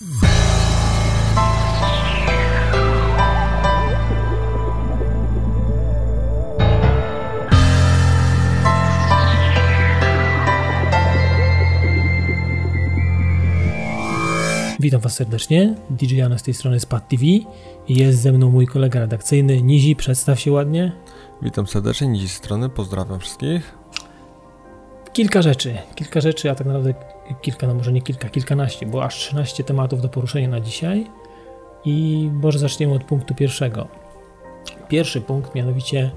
Witam Was serdecznie. DJ Jana z tej strony z Pad TV. Jest ze mną mój kolega redakcyjny Nizi. Przedstaw się ładnie. Witam serdecznie, Nizi z strony. Pozdrawiam wszystkich. Kilka rzeczy, kilka rzeczy, a tak naprawdę kilka, no może nie kilka, kilkanaście, bo aż 13 tematów do poruszenia na dzisiaj. I może zaczniemy od punktu pierwszego. Pierwszy punkt, mianowicie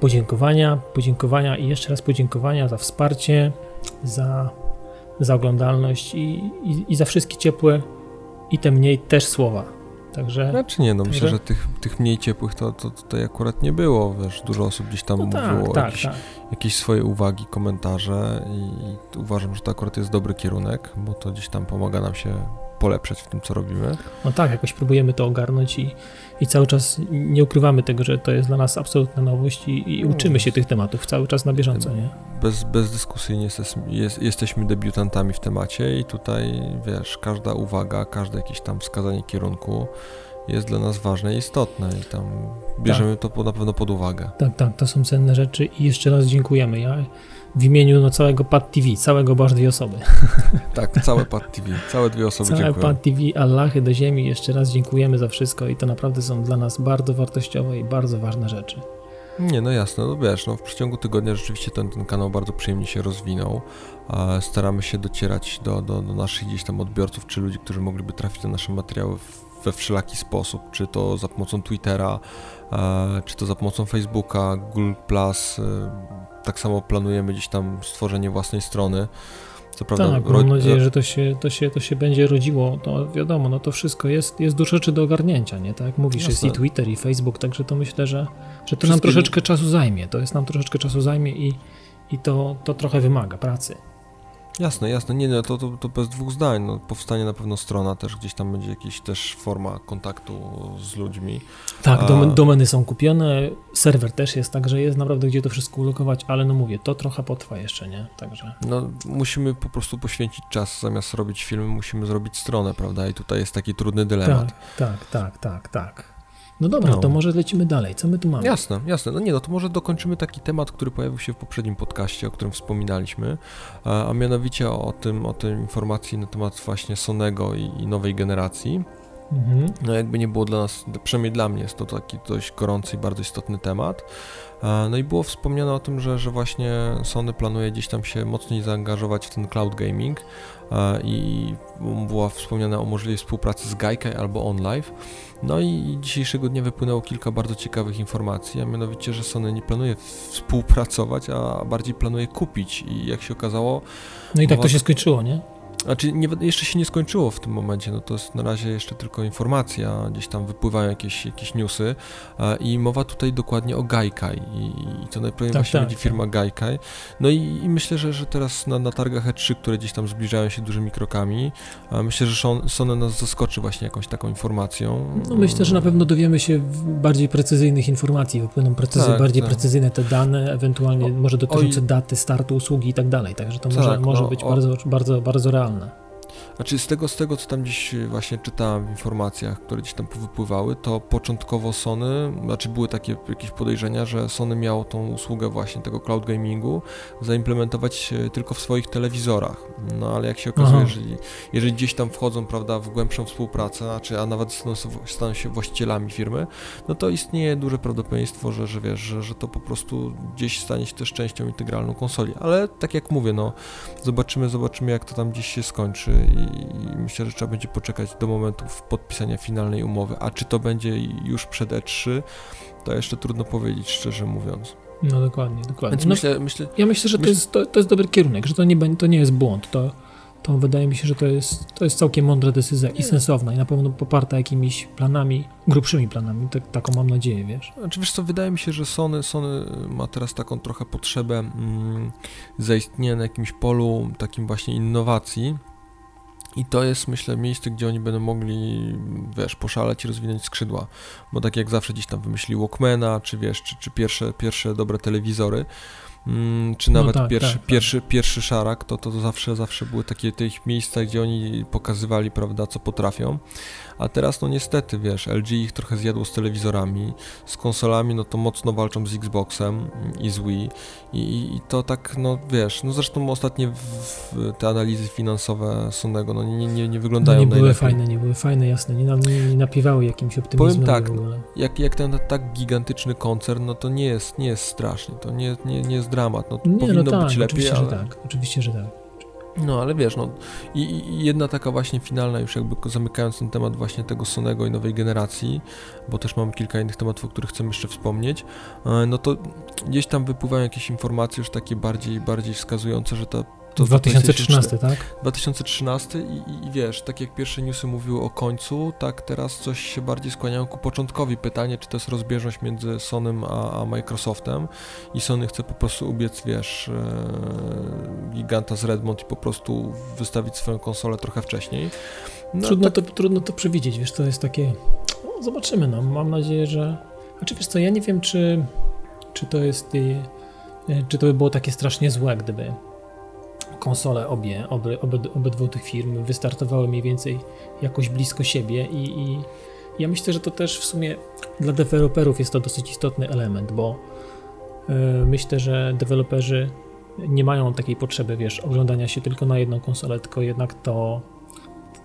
podziękowania, podziękowania i jeszcze raz podziękowania za wsparcie, za za oglądalność i, i, i za wszystkie ciepłe i te mniej też słowa. Także. Znaczy nie, no także... myślę, że tych, tych mniej ciepłych to, to tutaj akurat nie było. Wiesz, dużo osób gdzieś tam no tak, mówiło tak, jakieś, tak. jakieś, swoje uwagi, komentarze i, i uważam, że to akurat jest dobry kierunek, bo to gdzieś tam pomaga nam się polepszać w tym, co robimy. No tak, jakoś próbujemy to ogarnąć i, i cały czas nie ukrywamy tego, że to jest dla nas absolutna nowość i, i uczymy się tych tematów cały czas na bieżąco, nie? Bez, bezdyskusyjnie jest, jest, jesteśmy debiutantami w temacie i tutaj, wiesz, każda uwaga, każde jakieś tam wskazanie kierunku jest dla nas ważne i istotne i tam bierzemy tak. to na pewno pod uwagę. Tak, tak, to są cenne rzeczy i jeszcze raz dziękujemy. Ja w imieniu no, całego Pad TV, całego, bo aż dwie osoby. Tak, całe Pad TV, całe dwie osoby całe dziękuję. Pad TV, Allahy do ziemi, jeszcze raz dziękujemy za wszystko i to naprawdę są dla nas bardzo wartościowe i bardzo ważne rzeczy. Nie, no jasne, no wiesz, no w przeciągu tygodnia rzeczywiście ten, ten kanał bardzo przyjemnie się rozwinął. Staramy się docierać do, do, do naszych gdzieś tam odbiorców, czy ludzi, którzy mogliby trafić do nasze materiały we wszelaki sposób, czy to za pomocą Twittera, czy to za pomocą Facebooka, Google+, tak samo planujemy gdzieś tam stworzenie własnej strony. Co prawda, tak, mam nadzieję, że to się, to, się, to się będzie rodziło. To wiadomo, no to wszystko jest, jest dużo rzeczy do ogarnięcia, nie? Tak jak mówisz, Jasne. jest i Twitter, i Facebook, także to myślę, że, że to nam troszeczkę czasu zajmie. To jest nam troszeczkę czasu zajmie i, i to, to trochę wymaga pracy. Jasne, jasne. Nie, nie, to, to, to bez dwóch zdań. No, powstanie na pewno strona też, gdzieś tam będzie jakaś też forma kontaktu z ludźmi. Tak, domeny są kupione, serwer też jest, także jest naprawdę gdzie to wszystko ulokować, ale no mówię, to trochę potrwa jeszcze, nie? Także... No, musimy po prostu poświęcić czas, zamiast robić filmy, musimy zrobić stronę, prawda? I tutaj jest taki trudny dylemat. Tak, tak, tak, tak, tak. No dobra, no. to może lecimy dalej. Co my tu mamy? Jasne, jasne. No nie, no to może dokończymy taki temat, który pojawił się w poprzednim podcaście, o którym wspominaliśmy, a, mianowicie o tym, o tej informacji na temat właśnie Sonego i, i nowej generacji. Mhm. No jakby nie było dla nas, przynajmniej dla mnie jest to taki dość gorący i bardzo istotny temat. No i było wspomniane o tym, że, że właśnie Sony planuje gdzieś tam się mocniej zaangażować w ten cloud gaming i była wspomniana o możliwej współpracy z Gaikai albo OnLive. No i dzisiejszego dnia wypłynęło kilka bardzo ciekawych informacji, a mianowicie, że Sony nie planuje współpracować, a bardziej planuje kupić i jak się okazało... No i tak to się skończyło, nie? Znaczy, nie, jeszcze się nie skończyło w tym momencie, no to jest na razie jeszcze tylko informacja, gdzieś tam wypływają jakieś, jakieś newsy i mowa tutaj dokładnie o Gaikai i, i to najpewniej tak, właśnie tak, będzie firma tak. Gaikai. No i, i, myślę, że, że teraz na, na targach E3, które gdzieś tam zbliżają się dużymi krokami, myślę, że Sony nas zaskoczy właśnie jakąś taką informacją. No myślę, że na pewno dowiemy się bardziej precyzyjnych informacji, wypłyną precyzy, tak, bardziej tak. precyzyjne te dane, ewentualnie o, może dotyczące oj. daty startu usługi i tak dalej, także to może, tak, może być o, bardzo, bardzo, bardzo realne. zamanla. Znaczy z tego, z tego, co tam dziś właśnie czytałem w informacjach, które gdzieś tam wypływały, to początkowo Sony, znaczy były takie jakieś podejrzenia, że Sony miało tą usługę właśnie tego cloud gamingu zaimplementować e, tylko w swoich telewizorach. No ale jak się okazuje, jeżeli, jeżeli gdzieś tam wchodzą, prawda, w głębszą współpracę, znaczy, a nawet staną, staną się właścicielami firmy, no to istnieje duże prawdopodobieństwo, że, że wiesz, że, że to po prostu gdzieś stanie się też częścią integralną konsoli. Ale tak jak mówię, no zobaczymy, zobaczymy jak to tam gdzieś się skończy i myślę, że trzeba będzie poczekać do momentu podpisania finalnej umowy. A czy to będzie już przed E3, to jeszcze trudno powiedzieć, szczerze mówiąc. No dokładnie, dokładnie. Więc no, myślę, myślę, ja myślę, że myślę, to, jest, to, to, jest dobry kierunek, że to nie, to nie jest błąd. To, to wydaje mi się, że to jest, to jest całkiem mądra decyzja i sensowna i na pewno poparta jakimiś planami, grubszymi planami, tak, taką mam nadzieję, wiesz. Znaczy wiesz co, wydaje mi się, że Sony, Sony ma teraz taką trochę potrzebę mm, zaistnienia na jakimś polu takim właśnie innowacji, i to jest, myślę, miejsce, gdzie oni będą mogli, wiesz, poszaleć i rozwinąć skrzydła. Bo tak jak zawsze gdzieś tam wymyślili Walkmana, czy wiesz, czy, czy pierwsze, pierwsze dobre telewizory, mm, czy no nawet no tak, pierwszy, tak, pierwszy, tak. pierwszy szarak, to, to zawsze, zawsze były takie te ich miejsca, gdzie oni pokazywali, prawda, co potrafią. A teraz, no niestety, wiesz, LG ich trochę zjadło z telewizorami, z konsolami, no to mocno walczą z Xboxem i z Wii. I, i to tak, no wiesz, no zresztą ostatnie w, w te analizy finansowe Sonego, no nie, nie, nie wyglądają no nie były fajne, nie były fajne, jasne, nie, nie, nie napiewały jakimś optymizmem. Powiem tak, jak, jak ten tak gigantyczny koncern, no to nie jest, nie jest strasznie, to nie, nie, nie jest dramat, no nie, powinno no tak, być lepiej, oczywiście, ale... że tak, oczywiście, że tak. No, ale wiesz, no i, i, jedna taka właśnie finalna, już jakby zamykając ten temat właśnie tego Sonego i nowej generacji, bo też mam kilka innych tematów, o których chcę jeszcze wspomnieć, e, no to gdzieś tam wypływają jakieś informacje już takie bardziej, bardziej wskazujące, że ta to 2013, tak? 2013 i, i, wiesz, tak jak pierwsze newsy mówiły o końcu, tak teraz coś się bardziej skłaniają ku początkowi. Pytanie, czy to jest rozbieżność między Sonym a, a Microsoftem i Sony chce po prostu ubiec, wiesz, e, giganta z Redmond i po prostu wystawić swoją konsolę trochę wcześniej. No, trudno, tak... to, trudno to przewidzieć, wiesz, to jest takie... No, zobaczymy, no. Mam nadzieję, że... Znaczy, wiesz co, ja nie wiem, czy, czy to jest... E, czy to by było takie strasznie złe, gdyby konsole obie, obie, obydwu tych firm wystartowały mniej więcej jakoś blisko siebie i, i ja myślę, że to też w sumie dla deweloperów jest to dosyć istotny element, bo yy, myślę, że deweloperzy nie mają takiej potrzeby, wiesz, oglądania się tylko na jedną konsolę, tylko jednak to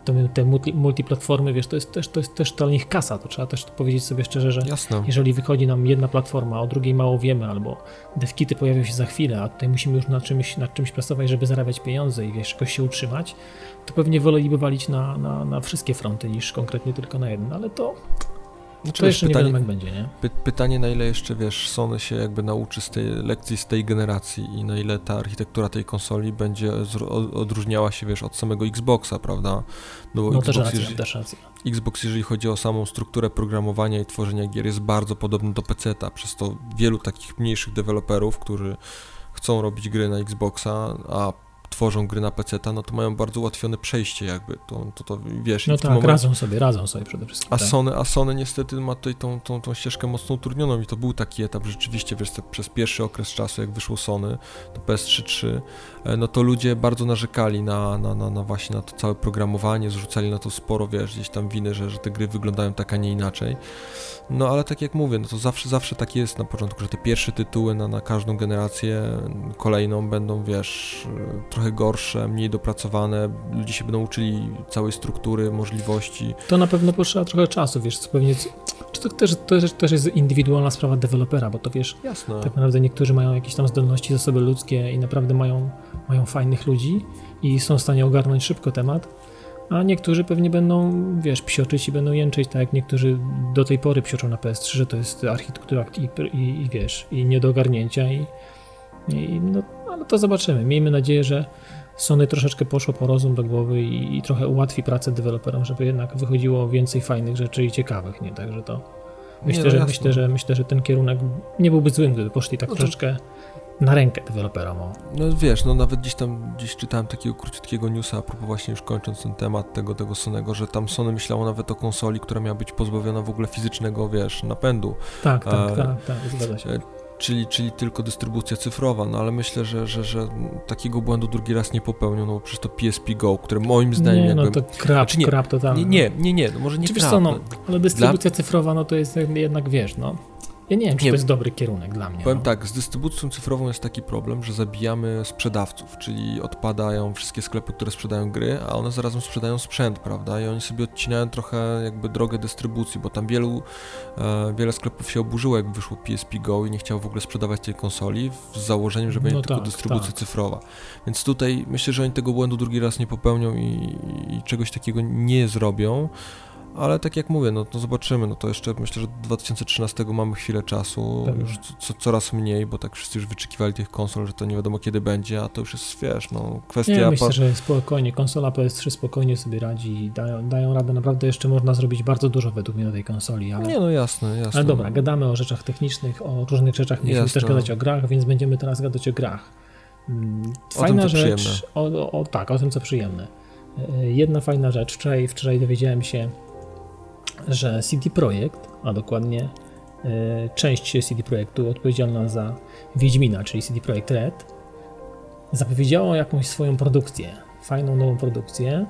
to te multi, multiplatformy, wiesz, to jest, też, to jest też dla nich kasa, to trzeba też powiedzieć sobie szczerze, że Jasne. jeżeli wychodzi nam jedna platforma, o drugiej mało wiemy, albo devkity pojawią się za chwilę, a tutaj musimy już nad czymś, nad czymś pracować, żeby zarabiać pieniądze i wiesz, jakoś się utrzymać, to pewnie woleliby walić na, na, na wszystkie fronty niż konkretnie tylko na jeden, ale to znaczy, to jeszcze pytanie, nie wiem, jak będzie, nie? Py pytanie, na ile jeszcze, wiesz, Sony się jakby nauczy z tej lekcji, z tej generacji i na ile ta architektura tej konsoli będzie odróżniała się, wiesz, od samego Xboxa, prawda? No, bo no Xbox, też racja, jeżeli, też racja. Xbox, jeżeli chodzi o samą strukturę programowania i tworzenia gier, jest bardzo podobny do PC-a, przez to wielu takich mniejszych deweloperów, którzy chcą robić gry na Xboxa, a tworzą gry na PC, no to mają bardzo ułatwione przejście jakby, to, to, to wiesz. No tak, radzą sobie, radzą sobie przede wszystkim. A, tak. Sony, a Sony niestety ma tutaj tą, tą, tą ścieżkę mocno utrudnioną i to był taki etap, rzeczywiście, wiesz, przez pierwszy okres czasu, jak wyszło Sony, to PS3 3, e, no to ludzie bardzo narzekali na, na, na, na właśnie na to całe programowanie, zrzucali na to sporo, wiesz, gdzieś tam winy, że, że te gry wyglądają tak, a nie inaczej. No ale tak jak mówię, no to zawsze, zawsze tak jest na początku, że te pierwsze tytuły na, na każdą generację kolejną będą, wiesz, trochę gorsze, mniej dopracowane, ludzie się będą uczyli całej struktury, możliwości. To na pewno potrzeba trochę czasu, wiesz, co pewnie, czy to też, to też jest indywidualna sprawa dewelopera, bo to wiesz, Jasne. tak naprawdę niektórzy mają jakieś tam zdolności, zasoby ludzkie i naprawdę mają, mają fajnych ludzi i są w stanie ogarnąć szybko temat, a niektórzy pewnie będą, wiesz, psioczyć i będą jęczyć, tak jak niektórzy do tej pory psioczą na PS3, że to jest architektura i, i, i wiesz, i nie do ogarnięcia i, i no, ale to zobaczymy. Miejmy nadzieję, że Sony troszeczkę poszło po rozum do głowy i, i trochę ułatwi pracę deweloperom, żeby jednak wychodziło więcej fajnych rzeczy i ciekawych, nie? Także to myślę, nie, no że, myślę, że myślę, że ten kierunek nie byłby złym, gdyby poszli tak no to... troszeczkę na rękę deweloperom. No wiesz, no nawet gdzieś tam gdzieś czytałem takiego króciutkiego newsa, a propos właśnie już kończąc ten temat tego, tego Sonego, że tam Sony myślało nawet o konsoli, która miała być pozbawiona w ogóle fizycznego, wiesz, napędu. Tak, tak, e, tak, tak, zgadza się. Czyli, czyli tylko dystrybucja cyfrowa, no ale myślę, że, że, że takiego błędu drugi raz nie popełnią, no bo przecież to PSP Go, które moim zdaniem nie, jakby... no to krap, znaczy nie, krap totalny. Nie, nie, nie, nie, no może nie krap. Co, no, ale dystrybucja Dla... cyfrowa, no to jest jednak, wiesz, no ja nie wiem, czy nie, to jest dobry kierunek dla mnie. Powiem no. tak, z dystrybucją cyfrową jest taki problem, że zabijamy sprzedawców, czyli odpadają wszystkie sklepy, które sprzedają gry, a one zarazem sprzedają sprzęt, prawda? I oni sobie odcinają trochę jakby drogę dystrybucji, bo tam wielu, e, wiele sklepów się oburzyło, jak wyszło PSP Go i nie chciało w ogóle sprzedawać tej konsoli z założeniem, że będzie no tylko tak, dystrybucja tak. cyfrowa. Więc tutaj myślę, że oni tego błędu drugi raz nie popełnią i, i czegoś takiego nie zrobią ale tak jak mówię, no to zobaczymy, no to jeszcze myślę, że do 2013 mamy chwilę czasu, tak. już co, coraz mniej, bo tak wszyscy już wyczekiwali tych konsol, że to nie wiadomo kiedy będzie, a to już jest, wiesz, no kwestia... Nie, myślę, że spokojnie, konsola PS3 spokojnie sobie radzi i dają, dają radę, naprawdę jeszcze można zrobić bardzo dużo według mnie na tej konsoli, ale... Nie, no jasne, jasne. Ale dobra, gadamy o rzeczach technicznych, o różnych rzeczach, mieliśmy też gadać o grach, więc będziemy teraz gadać o grach. Fajna o tym, rzecz, o, o, o, tak, o tym co przyjemne. E, jedna fajna rzecz, wczoraj, wczoraj dowiedziałem się, że CD Projekt, a dokładnie część CD Projektu odpowiedzialna za Wiedźmina, czyli CD Projekt Red, zapowiedziała jakąś swoją produkcję, fajną nową produkcję,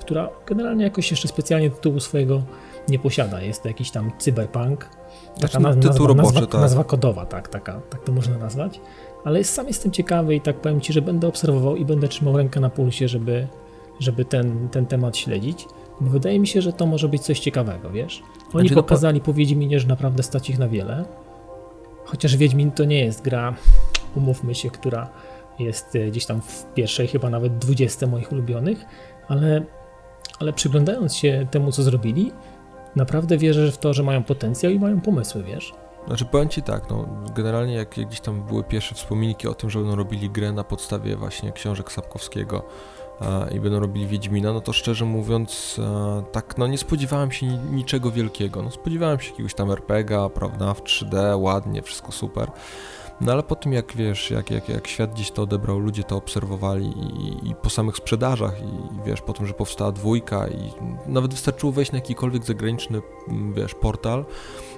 która generalnie jakoś jeszcze specjalnie tytułu swojego nie posiada. Jest to jakiś tam cyberpunk. Taka znaczy, nazwa, roboczy, nazwa, tak. nazwa kodowa, tak, taka, tak to można nazwać. Ale sam jestem ciekawy i tak powiem Ci, że będę obserwował i będę trzymał rękę na pulsie, żeby, żeby ten, ten temat śledzić. Bo wydaje mi się, że to może być coś ciekawego, wiesz? Oni znaczy, pokazali po Wiedźminie, że naprawdę stać ich na wiele. Chociaż Wiedźmin to nie jest gra, umówmy się, która jest e, gdzieś tam w pierwszej, chyba nawet 20 moich ulubionych, ale, ale przyglądając się temu, co zrobili, naprawdę wierzę w to, że mają potencjał i mają pomysły, wiesz? Znaczy powiem Ci tak, no generalnie jak, gdzieś tam były pierwsze wspominki o tym, że będą robili grę na podstawie właśnie książek Sapkowskiego i będą robili Wiedźmina, no to szczerze mówiąc e, tak, no nie spodziewałem się ni niczego wielkiego, no spodziewałem się jakiegoś tam RPGa, prawda, w 3D, ładnie, wszystko super, no ale po tym jak wiesz, jak, jak, jak świat gdzieś to odebrał, ludzie to obserwowali i, i po samych sprzedażach i, i, wiesz, po tym, że powstała dwójka i nawet wystarczyło wejść na jakikolwiek zagraniczny, wiesz, portal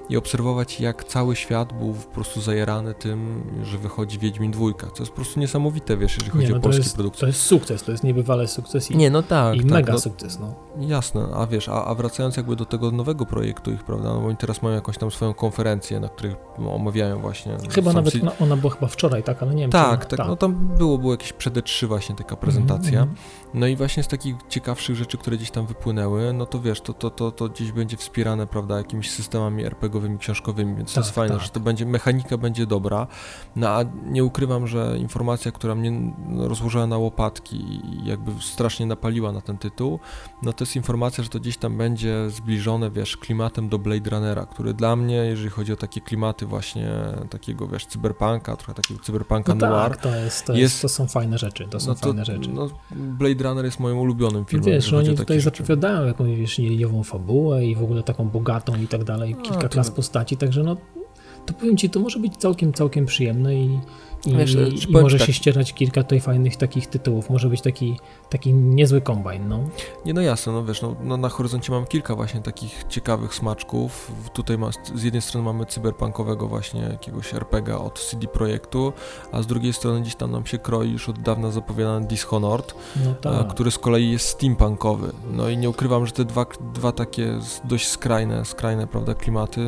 i obserwować, jak cały świat był po prostu zajerany tym, że wychodzi Wiedźmin dwójka. To jest po prostu niesamowite, wiesz, jeżeli chodzi nie, no o polskie produkcje. To jest sukces, to jest niebywale sukces i, nie, no tak, i tak, mega no, sukces, no. Jasne, a wiesz, a, a, wracając jakby do tego nowego projektu ich, prawda, no bo oni teraz mają jakąś tam swoją konferencję, na której omawiają właśnie... Chyba nawet, si ona była chyba wczoraj, tak, ale nie wiem. Tak, tak, tak, no tam było, było jakieś przede trzy właśnie taka prezentacja. Mm. No i właśnie z takich ciekawszych rzeczy, które gdzieś tam wypłynęły, no to wiesz, to, to, to, to gdzieś będzie wspierane, prawda, jakimiś systemami Książkowymi, więc tak, to jest fajne, tak. że to będzie, mechanika będzie dobra, no a nie ukrywam, że informacja, która mnie no, rozłożyła na łopatki i jakby strasznie napaliła na ten tytuł, no to jest informacja, że to gdzieś tam będzie zbliżone, wiesz, klimatem do Blade Runnera, który dla mnie, jeżeli chodzi o takie klimaty właśnie takiego, wiesz, cyberpunka, trochę takiego cyberpunka no noir. Tak, to, jest, to, jest, to są fajne rzeczy, to są no to, fajne rzeczy. No, Blade Runner jest moim ulubionym filmem. Wiesz, oni tutaj zapowiadają jakąś, wiesz, liniową fabułę i w ogóle taką bogatą i tak dalej, kilka A, klas postaci, także no to powiem Ci, to może być całkiem, całkiem przyjemne i, i, Wiesz, i może tak. się ścierać kilka tutaj fajnych takich tytułów. Może być taki, taki niezły kombajn, no. Nie, no jasne, no wiesz, no, no, na horyzoncie mam kilka właśnie takich ciekawych smaczków. Tutaj ma, z jednej strony mamy cyberpunkowego właśnie jakiegoś RPGa od CD Projektu, a z drugiej strony gdzieś tam nam się kroi już od dawna zapowiadany Dishonored, no tak. który z kolei jest steampunkowy. No i nie ukrywam, że te dwa, dwa takie dość skrajne, skrajne, prawda, klimaty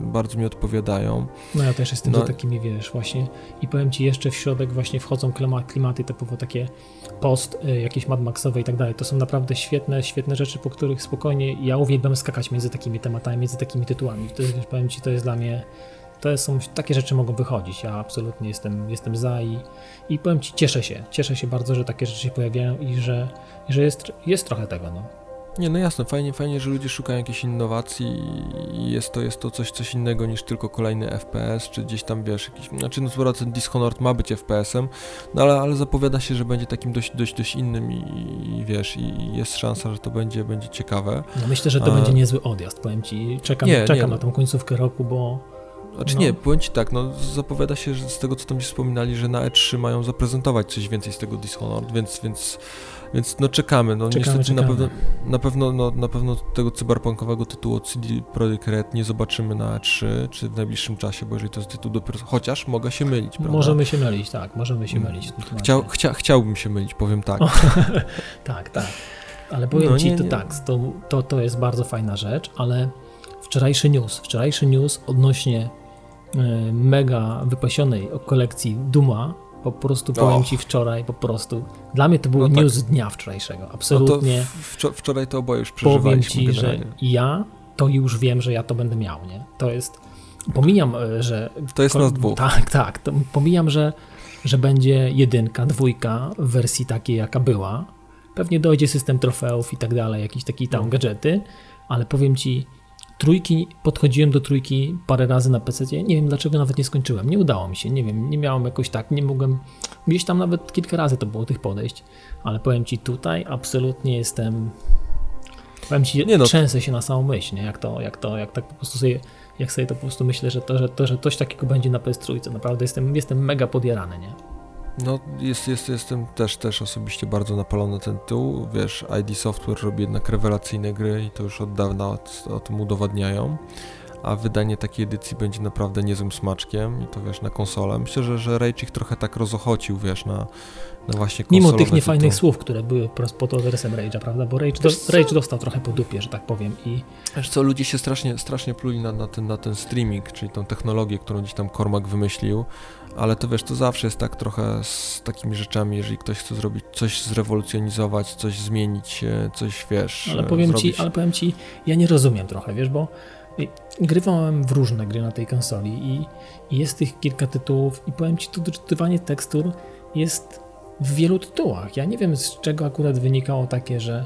bardzo mi odpowiadają. No ja też jestem no. takimi, wiesz, właśnie i powiem Ci jeszcze w środek właśnie wchodzą klimaty typowo takie post, y, jakieś Mad Maxowe i tak dalej. To są naprawdę świetne, świetne rzeczy, po których spokojnie ja uwielbiam skakać między takimi tematami, między takimi tytułami. To jest, powiem Ci, to jest dla mnie to są, takie rzeczy mogą wychodzić. Ja absolutnie jestem, jestem za i, i powiem Ci, cieszę się. Cieszę się bardzo, że takie rzeczy się pojawiają i że, że jest, jest trochę tego. No. Nie, no jasne, fajnie, fajnie, że ludzie szukają jakiejś innowacji i jest to, jest to coś, coś innego niż tylko kolejny FPS, czy gdzieś tam, wiesz, jakiś, znaczy no sporo ten Dishonored ma być FPS-em, no ale, ale zapowiada się, że będzie takim dość, dość, dość innym i, i wiesz, i jest szansa, że to będzie, będzie ciekawe. No myślę, że to A... będzie niezły odjazd, powiem Ci, czekam, nie, czekam nie, na tą końcówkę roku, bo... Znaczy no. nie, powiem Ci tak, no zapowiada się, że z tego, co tam się wspominali, że na E3 mają zaprezentować coś więcej z tego Dishonored, więc, więc więc no czekamy, no czekamy, niestety czekamy. na pewno, na pewno, no, na pewno tego cyberpunkowego tytułu od CD Projekt Red nie zobaczymy na E3, czy w najbliższym czasie, bo jeżeli to jest tytuł dopiero, chociaż mogę się mylić, prawda? Możemy się mylić, tak, możemy się mylić. Chciał, chcia, chciałbym się mylić, powiem tak. tak, tak. Ale powiem no, Ci, nie, to nie. tak, to, to, to jest bardzo fajna rzecz, ale wczorajszy news, wczorajszy news odnośnie y, mega wypasionej kolekcji Duma po prostu powiem Ci wczoraj, po prostu. Dla mnie to był no tak. news dnia wczorajszego. Absolutnie. No to wczoraj to oboje już przeżywaliśmy Powiem Ci, generalnie. że ja to już wiem, że ja to będę miał, nie? To jest... Pomijam, e, że... To jest nas dwóch. Tak, tak. pomijam, że, że będzie jedynka, dwójka w wersji takiej, jaka była. Pewnie dojdzie system trofeów i tak dalej, jakieś takie tam no. gadżety, ale powiem Ci, Trójki, podchodziłem do trójki parę razy na PC. Nie wiem dlaczego nawet nie skończyłem. Nie udało mi się, nie wiem, nie miałem jakoś tak, nie mogłem. Gdzieś tam nawet kilka razy to było tych podejść, ale powiem ci tutaj absolutnie jestem. Powiem ci, nie no. trzęsę się na samą myśl, nie? Jak to, jak to, jak tak po prostu sobie, jak sobie to po prostu myślę, że to, że, to, że coś takiego będzie na PS3. Naprawdę jestem, jestem mega podjarany, nie? No, jest, jest, jestem też, też osobiście bardzo napalony na ten tytuł. Wiesz, ID Software robi jednak rewelacyjne gry i to już od dawna o, tym udowadniają. A wydanie takiej edycji będzie naprawdę niezłym smaczkiem i to wiesz, na konsolę. Myślę, że, że Rage ich trochę tak rozochocił, wiesz, na, na właśnie Mimo tych niefajnych słów, które były pod adresem Rage'a, prawda? Bo Rage, do, Rage dostał trochę po dupie, że tak powiem. I... Wiesz co, ludzie się strasznie, strasznie pluli na, na, ten, na ten streaming, czyli tą technologię, którą gdzieś tam Cormac wymyślił, ale to wiesz, to zawsze jest tak trochę z takimi rzeczami, jeżeli ktoś chce zrobić coś, zrewolucjonizować, coś zmienić, coś, wiesz, ale powiem zrobić... ci, Ale powiem ci, ja nie rozumiem trochę, wiesz, bo grywałem w różne gry na tej konsoli i, jest tych kilka tytułów i powiem ci, to doczytywanie tekstur jest w wielu tytułach. Ja nie wiem, z czego akurat wynikało takie, że.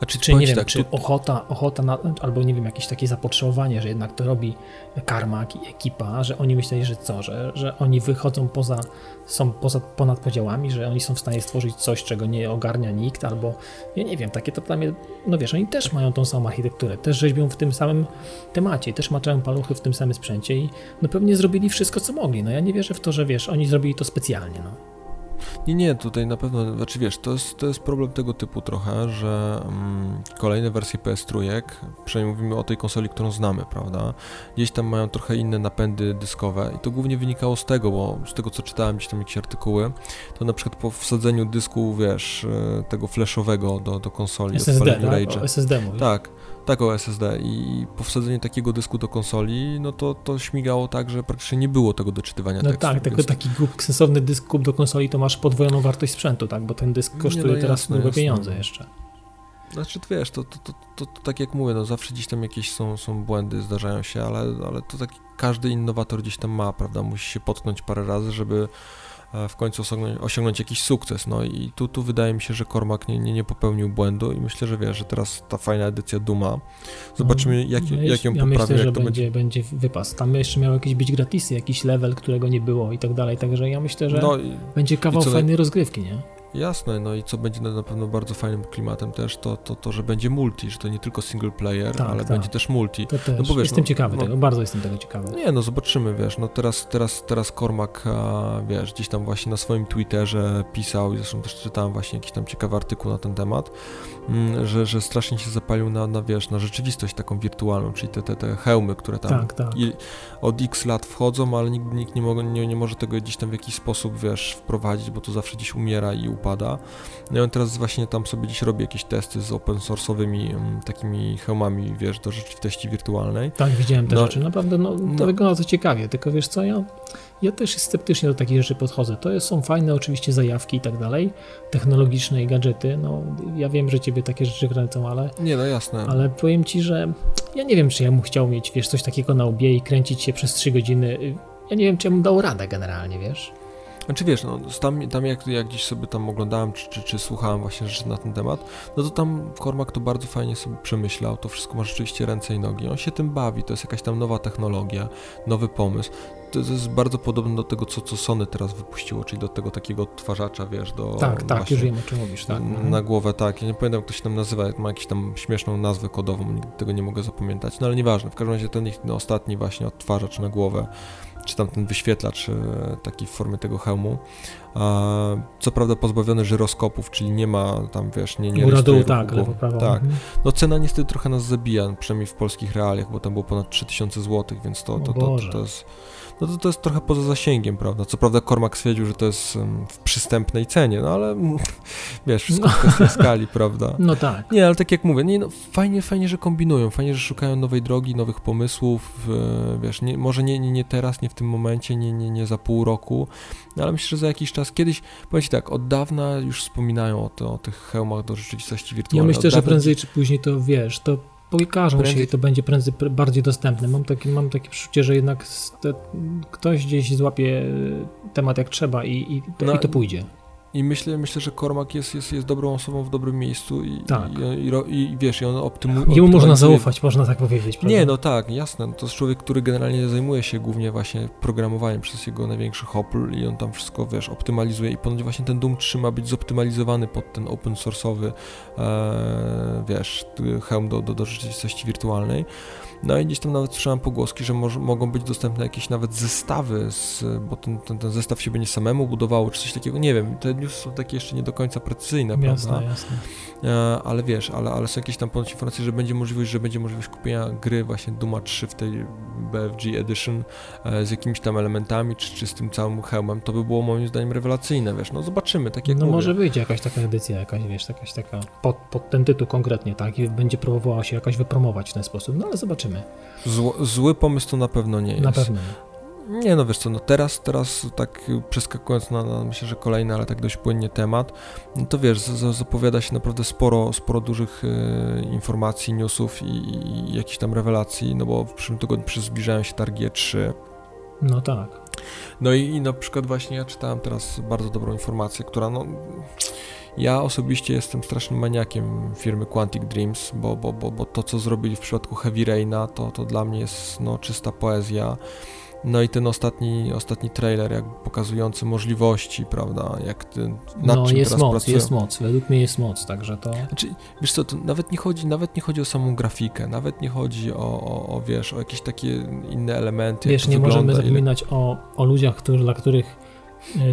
A czy, czy nie wiem, tak, czy tu... ochota, ochota na, albo nie wiem, jakieś takie zapotrzebowanie, że jednak to robi Karmak i ekipa, że oni myśleli, że co, że, że oni wychodzą poza, są poza, ponad podziałami, że oni są w stanie stworzyć coś, czego nie ogarnia nikt, albo ja nie wiem, takie to dla mnie, no wiesz, oni też mają tą samą architekturę, też rzeźbią w tym samym temacie, też maczają paluchy w tym samym sprzęcie i no pewnie zrobili wszystko, co mogli. No ja nie wierzę w to, że wiesz, oni zrobili to specjalnie, no. Nie, nie, tutaj na pewno, znaczy wiesz, to jest, to jest problem tego typu trochę, że mm, kolejne wersje PS trójek, przynajmniej mówimy o tej konsoli, którą znamy, prawda, gdzieś tam mają trochę inne napędy dyskowe i to głównie wynikało z tego, bo z tego co czytałem gdzieś tam jakieś artykuły, to na przykład po wsadzeniu dysku, wiesz, e, tego flashowego do, do konsoli, SSD, tak? SSD mówisz? Tak, tak, o SSD i po wsadzeniu takiego dysku do konsoli, no to to śmigało tak, że praktycznie nie było tego doczytywania no tekstu. tak, tylko taki sensowny dysk kup do konsoli to masz podwojoną wartość sprzętu, tak, bo ten dysk kosztuje no teraz grube pieniądze jeszcze. Znaczy, wiesz, to, to, to, to, to, tak jak mówię, no zawsze gdzieś tam jakieś są, są błędy, zdarzają się, ale, ale to taki każdy innowator gdzieś tam ma, prawda, musi się potknąć parę razy, żeby w końcu osiągnąć, osiągnąć, jakiś sukces. No i tu, tu wydaje mi się, że Cormac nie, nie, nie popełnił błędu i myślę, że wiesz, że teraz ta fajna edycja Duma, zobaczymy jak, no, jak ją ja poprawi. Myślę, że będzie, będzie wypas. Tam jeszcze miał jakieś być gratisy, jakiś level, którego nie było i tak dalej, także ja myślę, że no, będzie kawał fajnej rozgrywki, nie? Jasne, no i co będzie na pewno bardzo fajnym klimatem też, to, to, to że będzie multi, że to nie tylko single player, tak, ale tak. będzie też multi. To też. No bo wiesz, jestem no, ciekawy no, tego, bardzo jestem tego ciekawy. Nie, no zobaczymy, wiesz, no teraz, teraz, teraz Cormac, a, wiesz, gdzieś tam właśnie na swoim Twitterze pisał, i zresztą też czytałem właśnie jakiś tam ciekawy artykuł na ten temat, że, że strasznie się zapalił na, na, wiesz, na rzeczywistość taką wirtualną, czyli te, te, te hełmy, które tam tak, tak. Od x lat wchodzą, ale nikt, nikt nie, mo nie, nie może tego gdzieś tam w jakiś sposób, wiesz, wprowadzić, bo to zawsze gdzieś umiera i upada. No i on teraz właśnie tam sobie dziś robi jakieś testy z open source'owymi um, takimi hełmami, wiesz, do rzeczywistości wirtualnej. Tak, widziałem te no, rzeczy. Naprawdę, no, to no. wygląda to ciekawie, tylko wiesz co, ja, ja też sceptycznie do takich rzeczy podchodzę. To są fajne oczywiście zajawki i tak dalej, technologiczne i gadżety, no ja wiem, że ciebie takie rzeczy kręcą, ale... Nie, no jasne. Ale powiem ci, że ja nie wiem, czy ja bym chciał mieć, wiesz, coś takiego na łbie i kręcić się przez 3 godziny. Ja nie wiem, czy ja bym dał radę generalnie, wiesz. Znaczy wiesz, no, tam, tam jak, jak gdzieś sobie tam oglądałem, czy, czy, czy słuchałem właśnie rzeczy na ten temat, no to tam Cormac to bardzo fajnie sobie przemyślał, to wszystko ma rzeczywiście ręce i nogi, on się tym bawi, to jest jakaś tam nowa technologia, nowy pomysł, to jest bardzo podobne do tego, co, co Sony teraz wypuściło, czyli do tego takiego odtwarzacza, wiesz, do... Tak, tak, już wiem o czym mówisz, tak. Na, mhm. głowę, tak, ja nie pamiętam, jak to się tam nazywa, ma jakąś tam śmieszną nazwę kodową, nigdy tego nie mogę zapamiętać, no ale nieważne, w każdym razie ten ich no, ostatni właśnie odtwarzacz na głowę, czy tam ten wyświetlacz e, taki w formie tego hełmu. Co prawda pozbawiony żyroskopów, czyli nie ma tam, wiesz, nie, nie Góra dół, tak, lewo, prawo. Tak. Mhm. No cena niestety trochę nas zabija, przynajmniej w polskich realiach, bo tam było ponad 3000 zł, więc to, to, to, to, to jest no to to jest trochę poza zasięgiem, prawda? Co prawda Cormac stwierdził, że to jest w przystępnej cenie, no ale wiesz, wszystko w kwestii skali, prawda? No tak. Nie, ale tak jak mówię, nie, no, fajnie, fajnie, że kombinują, fajnie, że szukają nowej drogi, nowych pomysłów, wiesz, nie, może nie, nie, nie teraz, nie w tym momencie, nie, nie, nie za pół roku, no ale myślę, że za jakiś czas, kiedyś, powiem Ci tak, od dawna już wspominają o, to, o tych hełmach do rzeczywistości wirtualnej. Ja myślę, że prędzej czy później to, wiesz, to pokażą prędzej... się i to będzie prędzej bardziej dostępne. Mam, taki, mam takie przeczucie, że jednak te, ktoś gdzieś złapie temat jak trzeba i, i, to, no, i to pójdzie. I myślę, myślę, że Kormak jest, jest, jest dobrą osobą w dobrym miejscu i, tak. i, i, i wiesz, i on optymuje. Jemu można zaufać, można tak powiedzieć. Prawda? Nie, no tak, jasne. To jest człowiek, który generalnie zajmuje się głównie właśnie programowaniem przez jego największy hopl i on tam wszystko, wiesz, optymalizuje i ponoć właśnie ten Doom 3 ma być zoptymalizowany pod ten open source'owy, e, wiesz, hełm do, do, do rzeczywistości wirtualnej. No i gdzieś tam nawet słyszałem pogłoski, że może, mogą być dostępne jakieś nawet zestawy, z, bo ten, ten, ten zestaw się będzie samemu budowało, czy coś takiego, nie wiem, te newsy są takie jeszcze nie do końca precyzyjne, Jasne, prawda? jasne. E, ale wiesz, ale, ale są jakieś tam ponoć informacje, że będzie możliwość, że będzie możliwość kupienia gry właśnie Duma 3 w tej BFG Edition e, z jakimiś tam elementami, czy, czy z tym całym hełmem, to by było moim zdaniem rewelacyjne, wiesz, no zobaczymy, tak jak No mówię. może wyjdzie jakaś taka edycja, jakaś, wiesz, jakaś taka pod, pod ten tytuł konkretnie, tak, i będzie próbowała się jakoś wypromować w ten sposób, no ale zobaczymy, Zło, zły pomysł to na pewno nie jest. na pewno. Nie no wiesz co, no teraz, teraz tak przeskakując na, na myślę, że kolejny, ale tak dość płynnie temat, no to wiesz, z, zapowiada się naprawdę sporo, sporo dużych e, informacji, newsów i, i jakichś tam rewelacji, no bo w przyszłym tygodniu zbliżają się targi E3. No tak. No i, i na przykład właśnie ja czytałem teraz bardzo dobrą informację, która no... Ja osobiście jestem strasznym maniakiem firmy Quantic Dreams, bo, bo, bo, bo to, co zrobili w przypadku Heavy Raina, to, to dla mnie jest no, czysta poezja. No i ten ostatni, ostatni trailer, jak pokazujący możliwości, prawda, jak ty, nad no czym jest teraz moc, pracują. jest moc, według mnie jest moc, także to... Znaczy, wiesz co, to nawet nie chodzi, nawet nie chodzi o samą grafikę, nawet nie chodzi o, o, o wiesz, o jakieś takie inne elementy, Wiesz, nie możemy wygląda, ile- zapominać o, o ludziach, którzy, dla których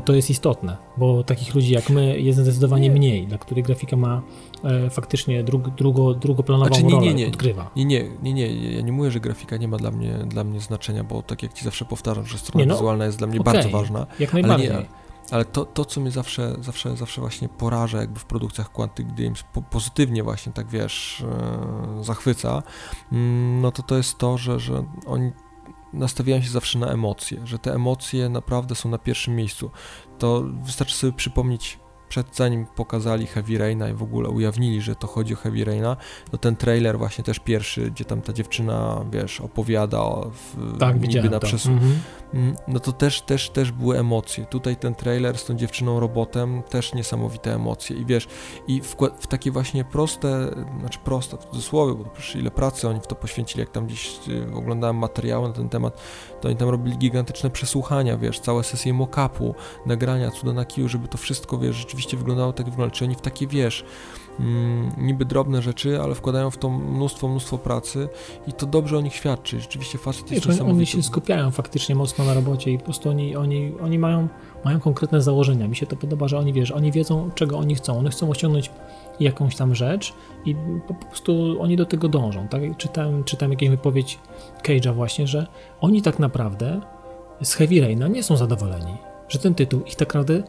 to jest istotne, bo takich ludzi jak my jest zdecydowanie Nie. mniej, dla których grafika ma e, faktycznie drug, drugo, drugoplanową Znaczy, nie, rolę, nie, nie. odgrywa. Nie, nie, nie, nie, ja nie mówię, że grafika nie ma dla mnie, dla mnie znaczenia, bo tak jak ci zawsze powtarzam, że strona no, wizualna jest dla mnie okej. bardzo ważna, Jak ale, najbardziej. nie, ale to, to, co mnie zawsze, zawsze, zawsze właśnie poraża jakby w produkcjach Quantic Dreams, po, pozytywnie właśnie, tak wiesz, e, zachwyca, mm, no to to jest to, że, że oni nastawiają się zawsze na emocje, że te emocje naprawdę są na pierwszym miejscu. To wystarczy sobie przypomnieć przed zanim pokazali Heavy Raina i w ogóle ujawnili, że to chodzi o Heavy Raina, to ten trailer właśnie też pierwszy, gdzie tam ta dziewczyna, wiesz, opowiada o, w, Tak, niby na Mhm. Mm, no to też, też, też były emocje. Tutaj ten trailer z tą dziewczyną robotem, też niesamowite emocje. I wiesz, i w, w takie właśnie proste, znaczy proste w cudzysłowie, bo przecież ile pracy oni w to poświęcili, jak tam gdzieś y, oglądałem materiały na ten temat, to oni tam robili gigantyczne przesłuchania, wiesz, całe sesje mock-upu, nagrania, cuda na kiju, żeby to wszystko, wiesz, rzeczywiście wyglądało tak, jak wygląda. Czy oni w takie, wiesz, mm, niby drobne rzeczy, ale wkładają w to mnóstwo, mnóstwo pracy i to dobrze o nich świadczy. Rzeczywiście facet jest Wiesz, oni, się skupiają faktycznie mocno na robocie i po prostu oni, oni, oni mają, mają konkretne założenia. Mi się to podoba, że oni wiesz, oni wiedzą, czego oni chcą. Oni chcą osiągnąć jakąś tam rzecz i po prostu oni do tego dążą. Tak? Czytałem, czytałem jakąś wypowiedź Cage'a właśnie, że oni tak naprawdę z Heavy Raina nie są zadowoleni. Że ten tytuł ich tak naprawdę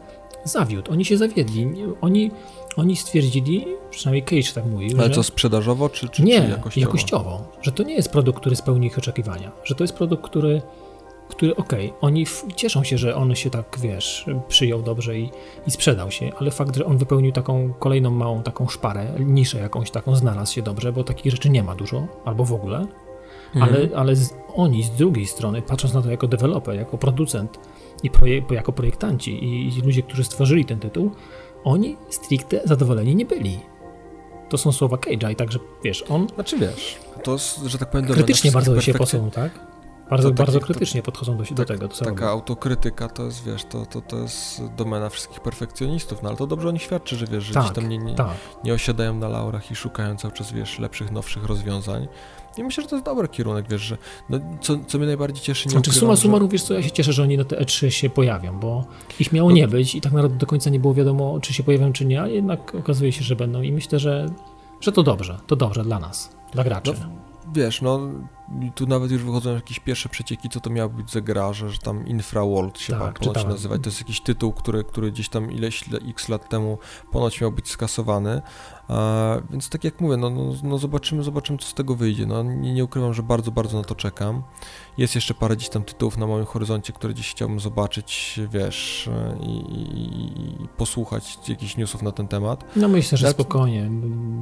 zawiódł. Oni się zawiedli. Oni, oni stwierdzili, przynajmniej Cage tak mówił, Ale że... co, sprzedażowo czy, czy, Nie, czy jakościowo? jakościowo? Że to nie jest produkt, który spełni ich oczekiwania. Że to jest produkt, który, który okej, oni w, cieszą się, że on się tak, wiesz, przyjął dobrze i, i sprzedał się, ale fakt, że on wypełnił taką kolejną małą taką szparę, niszę jakąś taką, znalazł się dobrze, bo takich rzeczy nie ma dużo, albo w ogóle, Mhm. ale, ale z, oni z drugiej strony, patrząc na to jako deweloper, jako producent i proje, jako projektanci i, i ludzie, którzy stworzyli ten tytuł, oni stricte zadowoleni nie byli. To są słowa Cage'a i także, wiesz, on Znaczy wiesz, to jest, że tak powiem, krytycznie bardzo się posą, tak? Bardzo, To bardzo to- krytycznie podchodzą do, do tak- tego, co Taka robią. autokrytyka to jest, wiesz, to, to, to jest domena wszystkich perfekcjonistów, no ale to dobrze o nich świadczy, że wiesz, że Tak, gdzieś tam nie, nie, Tak, nie osiadają na laurach i szukają cały czas, wiesz, lepszych, nowszych rozwiązań. I myślę, że to jest dobry kierunek, wiesz, że no, co, co mnie najbardziej cieszy, nie znaczy ukrywam, suma że- summarum, wiesz co, ja się cieszę, że oni na te E3 się pojawią, bo ich miało No. nie być i tak naprawdę do końca nie było wiadomo, czy się pojawią, czy nie, a jednak okazuje się, że będą i myślę, że, że to dobrze, to dobrze dla nas, dla graczy. Wiesz, no tu nawet już wychodzą jakieś pierwsze przecieki, co to miało być za gra, że, że tam Infraworld się Tak, ponoć czytałem. nazywa. i To jest jakiś tytuł, który, który gdzieś tam ileś x lat temu ponoć miał być skasowany. E, więc tak jak mówię, no, no, no zobaczymy, zobaczymy, co z tego wyjdzie. No, nie, nie ukrywam, że bardzo, bardzo na to czekam. Jest jeszcze parę gdzieś tam tytułów na moim horyzoncie, które gdzieś chciałbym zobaczyć, wiesz, i, i, i posłuchać jakichś newsów na ten temat. No myślę, że Tak. spokojnie,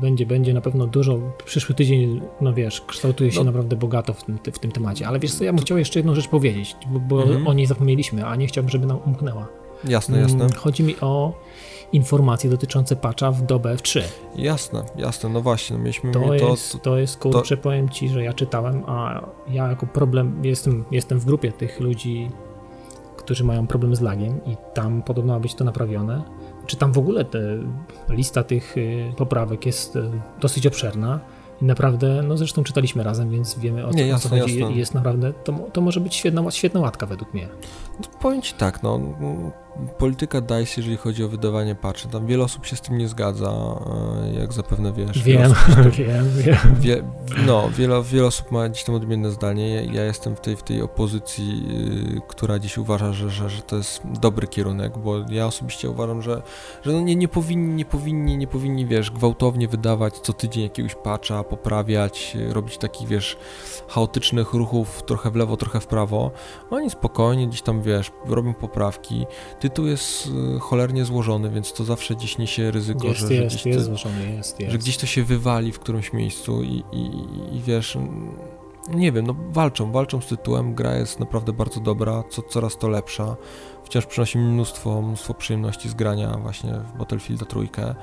będzie, będzie na pewno dużo, przyszły tydzień, no wiesz, kształtuje się No. naprawdę bogato w tym, w tym temacie, ale wiesz co, ja bym chciał jeszcze jedną rzecz powiedzieć, bo, bo Mhm. o niej zapomnieliśmy, a nie chciałbym, żeby nam umknęła. Jasne, jasne. Mm, Chodzi mi o informacje dotyczące patcha w dobę F3. Jasne, jasne, no właśnie, no mieliśmy To, to, jest, to jest, kurczę, powiem Ci, że ja czytałem, a ja jako problem, jestem, jestem w grupie tych ludzi, którzy mają problem z lagiem i tam podobno ma być to naprawione. Czy tam w ogóle te, lista tych y, poprawek jest y, dosyć obszerna i naprawdę, no zresztą czytaliśmy razem, więc wiemy o Nie, o co jasne, chodzi. jasne. Jest naprawdę, to, to może być świetna, świetna łatka według mnie. No, powiem ci tak, no, polityka DICE, jeżeli chodzi o wydawanie patchy, tam wiele osób się z tym nie zgadza, e, jak zapewne wiesz. Wiem, wiem, wiem. Wie, no, wiele, wiele osób ma gdzieś tam odmienne zdanie. Ja, ja jestem w tej, w tej opozycji, yy, która dziś uważa, że, że, że to jest dobry kierunek, bo ja osobiście uważam, że, że no nie, nie powinni, nie powinni, nie powinni, wiesz, gwałtownie wydawać co tydzień jakiegoś patcha, poprawiać, robić takich, wiesz, chaotycznych ruchów trochę w lewo, trochę w prawo. Oni spokojnie gdzieś tam, wiesz, robią poprawki. Tytuł jest y, cholernie złożony, więc to zawsze gdzieś niesie ryzyko, jest, że, jest, gdzieś jest te, złożony, jest, jest. że gdzieś to się wywali w którymś miejscu i, i, i wiesz, nie wiem, no walczą, walczą z tytułem, gra jest naprawdę bardzo dobra, co, coraz to lepsza, wciąż przynosi mi mnóstwo, mnóstwo przyjemności z grania właśnie w Battlefield trójkę.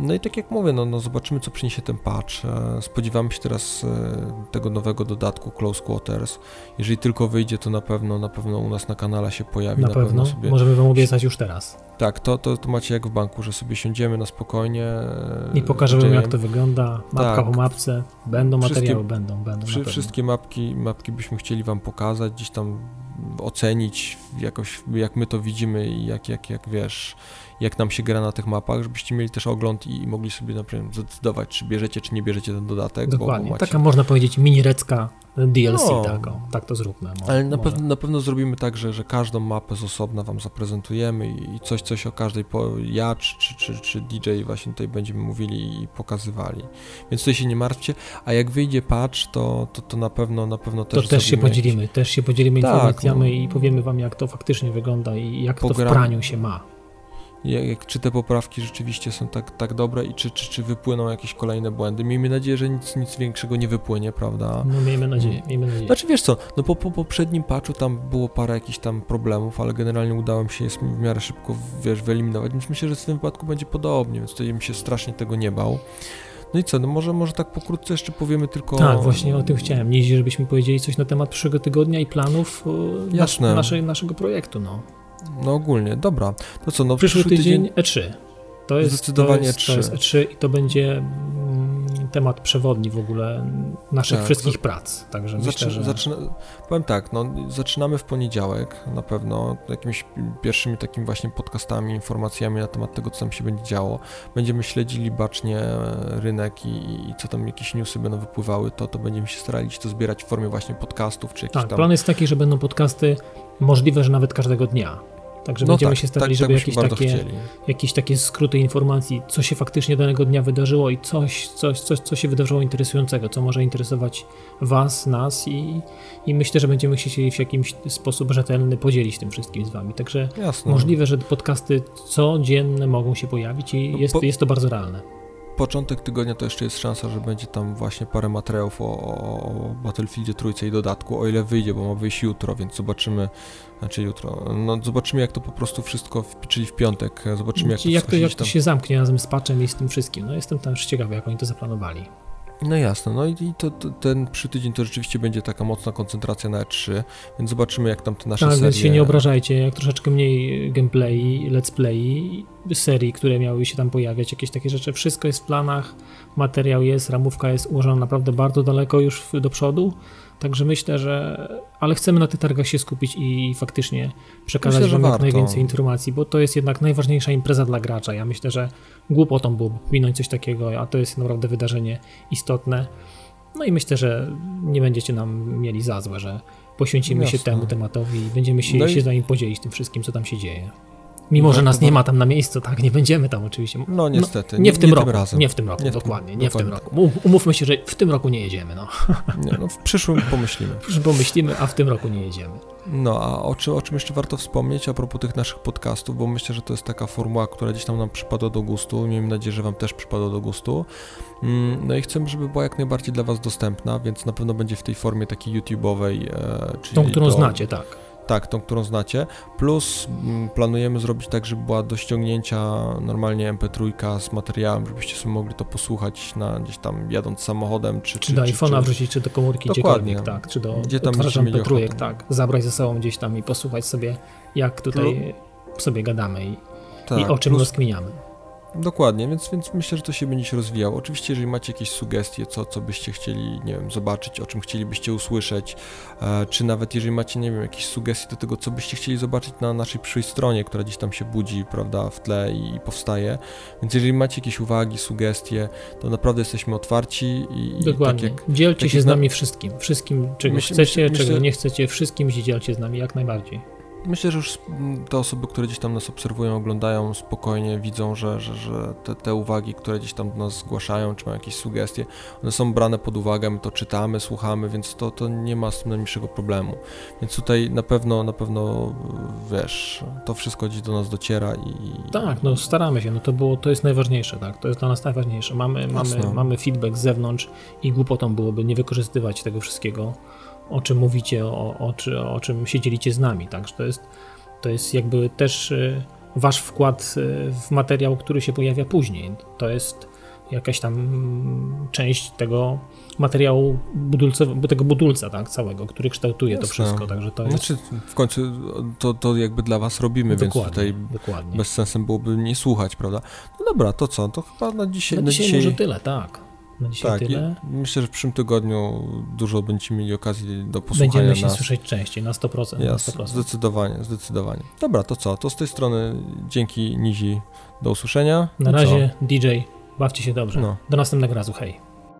No i tak jak mówię, no, no zobaczymy co przyniesie ten patch. E, spodziewamy się teraz e, tego nowego dodatku Close Quarters. Jeżeli tylko wyjdzie, to na pewno na pewno u nas na kanale się pojawi. Na, na pewno, pewno możemy wam obiecać już teraz. Tak, to, to, to macie jak w banku, że sobie siądziemy na spokojnie. E, I pokażemy jak to wygląda, mapka tak. po mapce, będą materiały, wszystkie, będą, będą. Wszy, wszystkie mapki, mapki byśmy chcieli wam pokazać, gdzieś tam ocenić jakoś, jak my to widzimy i jak, jak, jak wiesz, jak nam się gra na tych mapach, żebyście mieli też ogląd i mogli sobie na przykład zdecydować, czy bierzecie, czy nie bierzecie ten dodatek. Dokładnie, bo, macie... taka można powiedzieć mini-recka DLC, no, tak, o, tak to zróbmy. Mo, ale na, pew na, pewno zrobimy tak, że, że każdą mapę z osobna wam zaprezentujemy i, coś, coś o każdej, po, ja czy, czy, czy DJ właśnie tutaj będziemy mówili i pokazywali. Więc tutaj się nie martwcie, a jak wyjdzie patch, to, to, to na pewno na pewno też To też się podzielimy, jakieś... też się podzielimy tak, informacjami no. i powiemy wam, jak to faktycznie wygląda i jak Pogram... to w praniu się ma jak, czy te poprawki rzeczywiście są tak, tak dobre i czy, czy, czy wypłyną jakieś kolejne błędy. Miejmy nadzieję, że nic, nic większego nie wypłynie, prawda? No miejmy nadzieję, mm. miejmy nadzieję. Znaczy wiesz co, no po, po poprzednim patchu tam było parę jakichś tam problemów, ale generalnie udało mi się je w miarę szybko, wiesz, wyeliminować, więc myślę, że w tym wypadku będzie podobnie, więc tutaj bym się strasznie tego nie bał. No i co, no może, może tak pokrótce jeszcze powiemy tylko... Tak, właśnie o tym chciałem. Nie, żebyśmy powiedzieli coś na temat przyszłego tygodnia i planów Jasne. Nasze, naszego projektu, no. No ogólnie, dobra. To co, no przyszły, przyszły tydzień, tydzień E3. To jest, Zdecydowanie to jest, 3. To jest E3 i to będzie mm, temat przewodni w ogóle naszych tak, wszystkich prac. Także myślę, że... Zaczyna, powiem tak, no, zaczynamy w poniedziałek na pewno jakimiś pierwszymi takimi właśnie podcastami, informacjami na temat tego, co tam się będzie działo. Będziemy śledzili bacznie rynek i, i co tam jakieś newsy będą wypływały, to, to będziemy się starali to zbierać w formie właśnie podcastów czy jakichś tak, tam... plan jest taki, że będą podcasty możliwe, że nawet każdego dnia. Także no będziemy tak, się starali, tak, żeby tak jakieś, takie, jakieś takie skróty informacji, co się faktycznie danego dnia wydarzyło i coś, coś, coś, co się wydarzyło interesującego, co może interesować Was, nas i, i myślę, że będziemy chcieli w jakiś sposób rzetelny podzielić tym wszystkim z Wami. Także Jasne. możliwe, że podcasty codzienne mogą się pojawić i jest, po... jest to bardzo realne początek tygodnia to jeszcze jest szansa, że będzie tam właśnie parę materiałów o, o Battlefieldzie trójce i dodatku, o ile wyjdzie, bo ma wyjść jutro, więc zobaczymy, znaczy jutro, no zobaczymy jak to po prostu wszystko, w, czyli w piątek, zobaczymy jak to, jak to, jak to się zamknie razem z patchem i z tym wszystkim, no jestem tam ciekawy jak oni to zaplanowali. No jasne, no i, to, to, ten przytydzień to rzeczywiście będzie taka mocna koncentracja na E3, więc zobaczymy jak tam te nasze tak, serie... Tak, więc się nie obrażajcie, jak troszeczkę mniej gameplay, let's play, serii, które miały się tam pojawiać, jakieś takie rzeczy, wszystko jest w planach, materiał jest, ramówka jest ułożona naprawdę bardzo daleko już do przodu, Także myślę, że. Ale chcemy na tych targach się skupić i faktycznie przekazać myślę, Wam jak najwięcej informacji, bo to jest jednak najważniejsza impreza dla gracza. Ja myślę, że głupotą byłoby minąć coś takiego, a to jest naprawdę wydarzenie istotne. No i myślę, że nie będziecie nam mieli za złe, że poświęcimy Jasne. się temu tematowi i będziemy się, no i... się za nim podzielić tym wszystkim, co tam się dzieje. Mimo, że nas nie ma tam na miejscu, tak, nie będziemy tam oczywiście. No, no niestety. No, nie w tym nie roku. Tym nie w tym roku, nie dokładnie, nie dokładnie. w tym roku. Umówmy się, że w tym roku nie jedziemy, no. Nie, no w przyszłym pomyślimy. W przyszłym pomyślimy, a w tym roku nie jedziemy. No, a o, czy, o czym jeszcze warto wspomnieć a propos tych naszych podcastów, bo myślę, że to jest taka formuła, która gdzieś tam nam przypadła do gustu. Miejmy nadzieję, że Wam też przypadła do gustu. Mm, no i chcemy, żeby była jak najbardziej dla Was dostępna, więc na pewno będzie w tej formie takiej YouTube'owej. E, czyli Tą, którą znacie, tak tak, tą, którą znacie. Plus mm, planujemy zrobić tak, żeby była do ściągnięcia normalnie MP3 z materiałem, żebyście sobie mogli to posłuchać na gdzieś tam jadąc samochodem, czy, czy, czy do iPhone'a wrzucić, czy do komórki, Dokładnie. tak, czy do Gdzie tam MP3, tak, zabrać ze sobą gdzieś tam i posłuchać sobie, jak tutaj Plus, sobie gadamy i, tak, i o czym plus, rozkminiamy. Dokładnie, więc, więc myślę, że to się będzie się rozwijało. Oczywiście, jeżeli macie jakieś sugestie, co, co byście chcieli, nie wiem, zobaczyć, o czym chcielibyście usłyszeć, e, czy nawet jeżeli macie, nie wiem, jakieś sugestie do tego, co byście chcieli zobaczyć na naszej przyszłej stronie, która gdzieś tam się budzi, prawda, w tle i, i powstaje. Więc jeżeli macie jakieś uwagi, sugestie, to naprawdę jesteśmy otwarci i, tak Dokładnie. tak jak, Dzielcie tak się z nami wszystkim. Wszystkim, czego myśl, chcecie, myśl, czego nie chcecie, wszystkim się dzielcie z nami jak najbardziej. Myślę, że już te osoby, które gdzieś tam nas obserwują, oglądają spokojnie, widzą, że, że, że te, te uwagi, które gdzieś tam do nas zgłaszają, czy mają jakieś sugestie, one są brane pod uwagę, my to czytamy, słuchamy, więc to, to nie ma z tym najmniejszego problemu. Więc tutaj na pewno, na pewno, wiesz, to wszystko gdzieś do nas dociera i... Tak, no staramy się, no to było, to jest najważniejsze, tak, to jest dla nas najważniejsze. Mamy, mamy, mamy feedback z zewnątrz i głupotą byłoby nie wykorzystywać tego wszystkiego o czym mówicie, o, o, o czym się dzielicie z nami. Także to jest, to jest jakby też y, wasz wkład y, w materiał, który się pojawia później. To jest jakaś tam część tego materiału budulce, tego budulca tak, całego, który kształtuje Jasne. to wszystko, także to jest... Znaczy, w końcu to, to jakby dla was robimy, dokładnie, więc tutaj dokładnie. bez sensem byłoby nie słuchać, prawda? No dobra, to co? To chyba na dzisiaj... Na, na dzisiaj, dzisiaj może tyle, tak na dzisiaj tak, tyle. Myślę, że w przyszłym tygodniu dużo będziecie mieli okazji do posłuchania Będziemy się nas. słyszeć częściej, na 100%, Yes, na 100%. Zdecydowanie, zdecydowanie. Dobra, to co? To z tej strony dzięki Nizi do usłyszenia. Na razie co? DJ, bawcie się dobrze. No. Do następnego razu, hej.